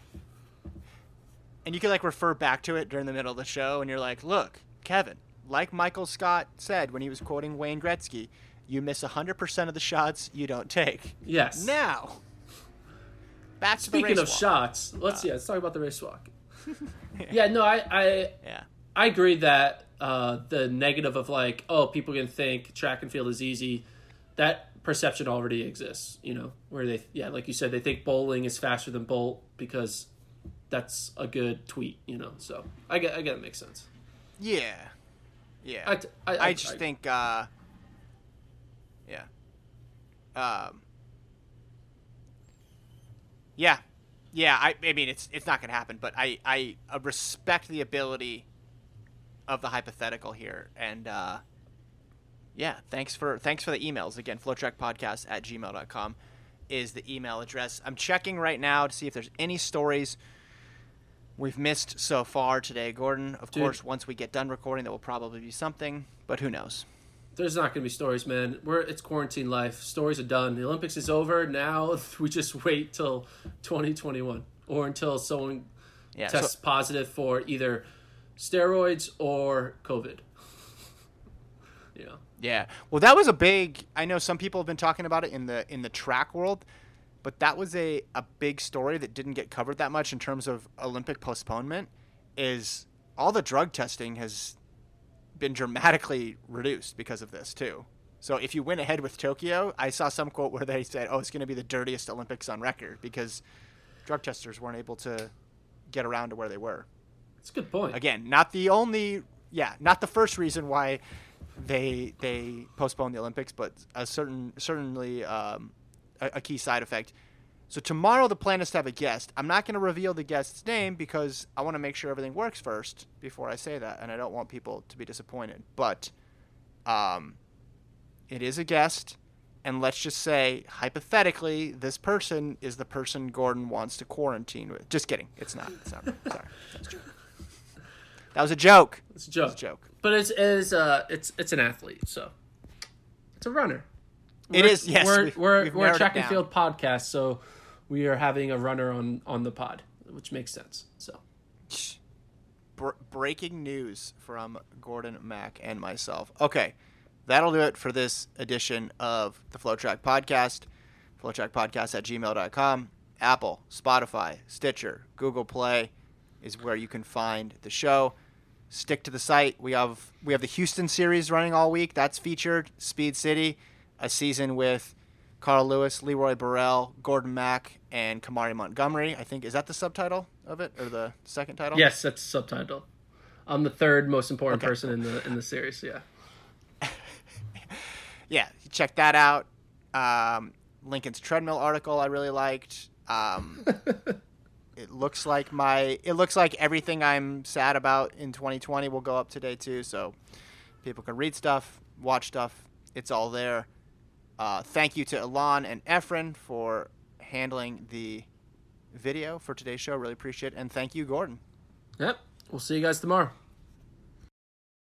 And you could like refer back to it during the middle of the show, and you're like, "Look, Kevin, like Michael Scott said when he was quoting Wayne Gretzky, you miss 100% of the shots you don't take." Yes. Now, back to the Speaking of walk. shots, let's uh, yeah, let's talk about the race walk. yeah, no, I, I Yeah. I agree that uh, the negative of like, oh, people can think track and field is easy. That perception already exists, you know, where they, yeah, like you said, they think bowling is faster than bolt because that's a good tweet, you know. So I get, I get it makes sense. Yeah. Yeah. I, I, I just think, uh, yeah. Um, yeah. Yeah, I, I mean, it's it's not going to happen, but I, I respect the ability of the hypothetical here. And, uh, yeah, thanks for thanks for the emails. Again, flotrackpodcast at gmail.com is the email address. I'm checking right now to see if there's any stories we've missed so far today, Gordon. Of Dude. course, once we get done recording, there will probably be something, but who knows? There's not going to be stories, man. We're it's quarantine life. Stories are done. The Olympics is over. Now we just wait till 2021 or until someone Yeah. tests so- positive for either steroids or COVID. you know, yeah. Well, that was a big. I know some people have been talking about it in the in the track world, but that was a a big story that didn't get covered that much in terms of Olympic postponement. Is all the drug testing has been dramatically reduced because of this too. So if you went ahead with Tokyo, I saw some quote where they said, "Oh, it's going to be the dirtiest Olympics on record because drug testers weren't able to get around to where they were." it's a good point. again not the only yeah not the first reason why they they postponed the olympics but a certain certainly um, a, a key side effect so tomorrow the plan is to have a guest. I'm not going to reveal the guest's name because i want to make sure everything works first before i say that and i don't want people to be disappointed. But um, it is a guest and let's just say hypothetically this person is the person gordon wants to quarantine with. Just kidding. It's not. It's not. Sorry. That's a joke. that was a joke. It's a joke. It's a joke. But it's is uh it's it's an athlete, so. It's a runner. It We're- is, yes, We're we've- we're, we've we're a track and field podcast, so we are having a runner on on the pod, which makes sense. So Br- breaking news from Gordon Mack and myself. Okay, that'll do it for this edition of the FloTrack Podcast. FloTrackPodcast at gmail.com. Apple, Spotify, Stitcher, Google Play is where you can find the show. Stick to the site. We have we have the Houston series running all week. That's featured. Speed City, a season with Carl Lewis, Leroy Burrell, Gordon Mack, and Kamari Montgomery. I think is that the subtitle of it or the second title? yes, that's the subtitle. I'm the third most important Okay. person in the in the series. Yeah. yeah, check that out. Um, Lincoln's treadmill article I really liked. Um, it looks like my it looks like everything I'm sad about in 2020 will go up today too. So people can read stuff, watch stuff. It's all there. Uh, thank you to Elon and Efren for handling the video for today's show. Really appreciate it. And thank you, Gordon. Yep. We'll see you guys tomorrow.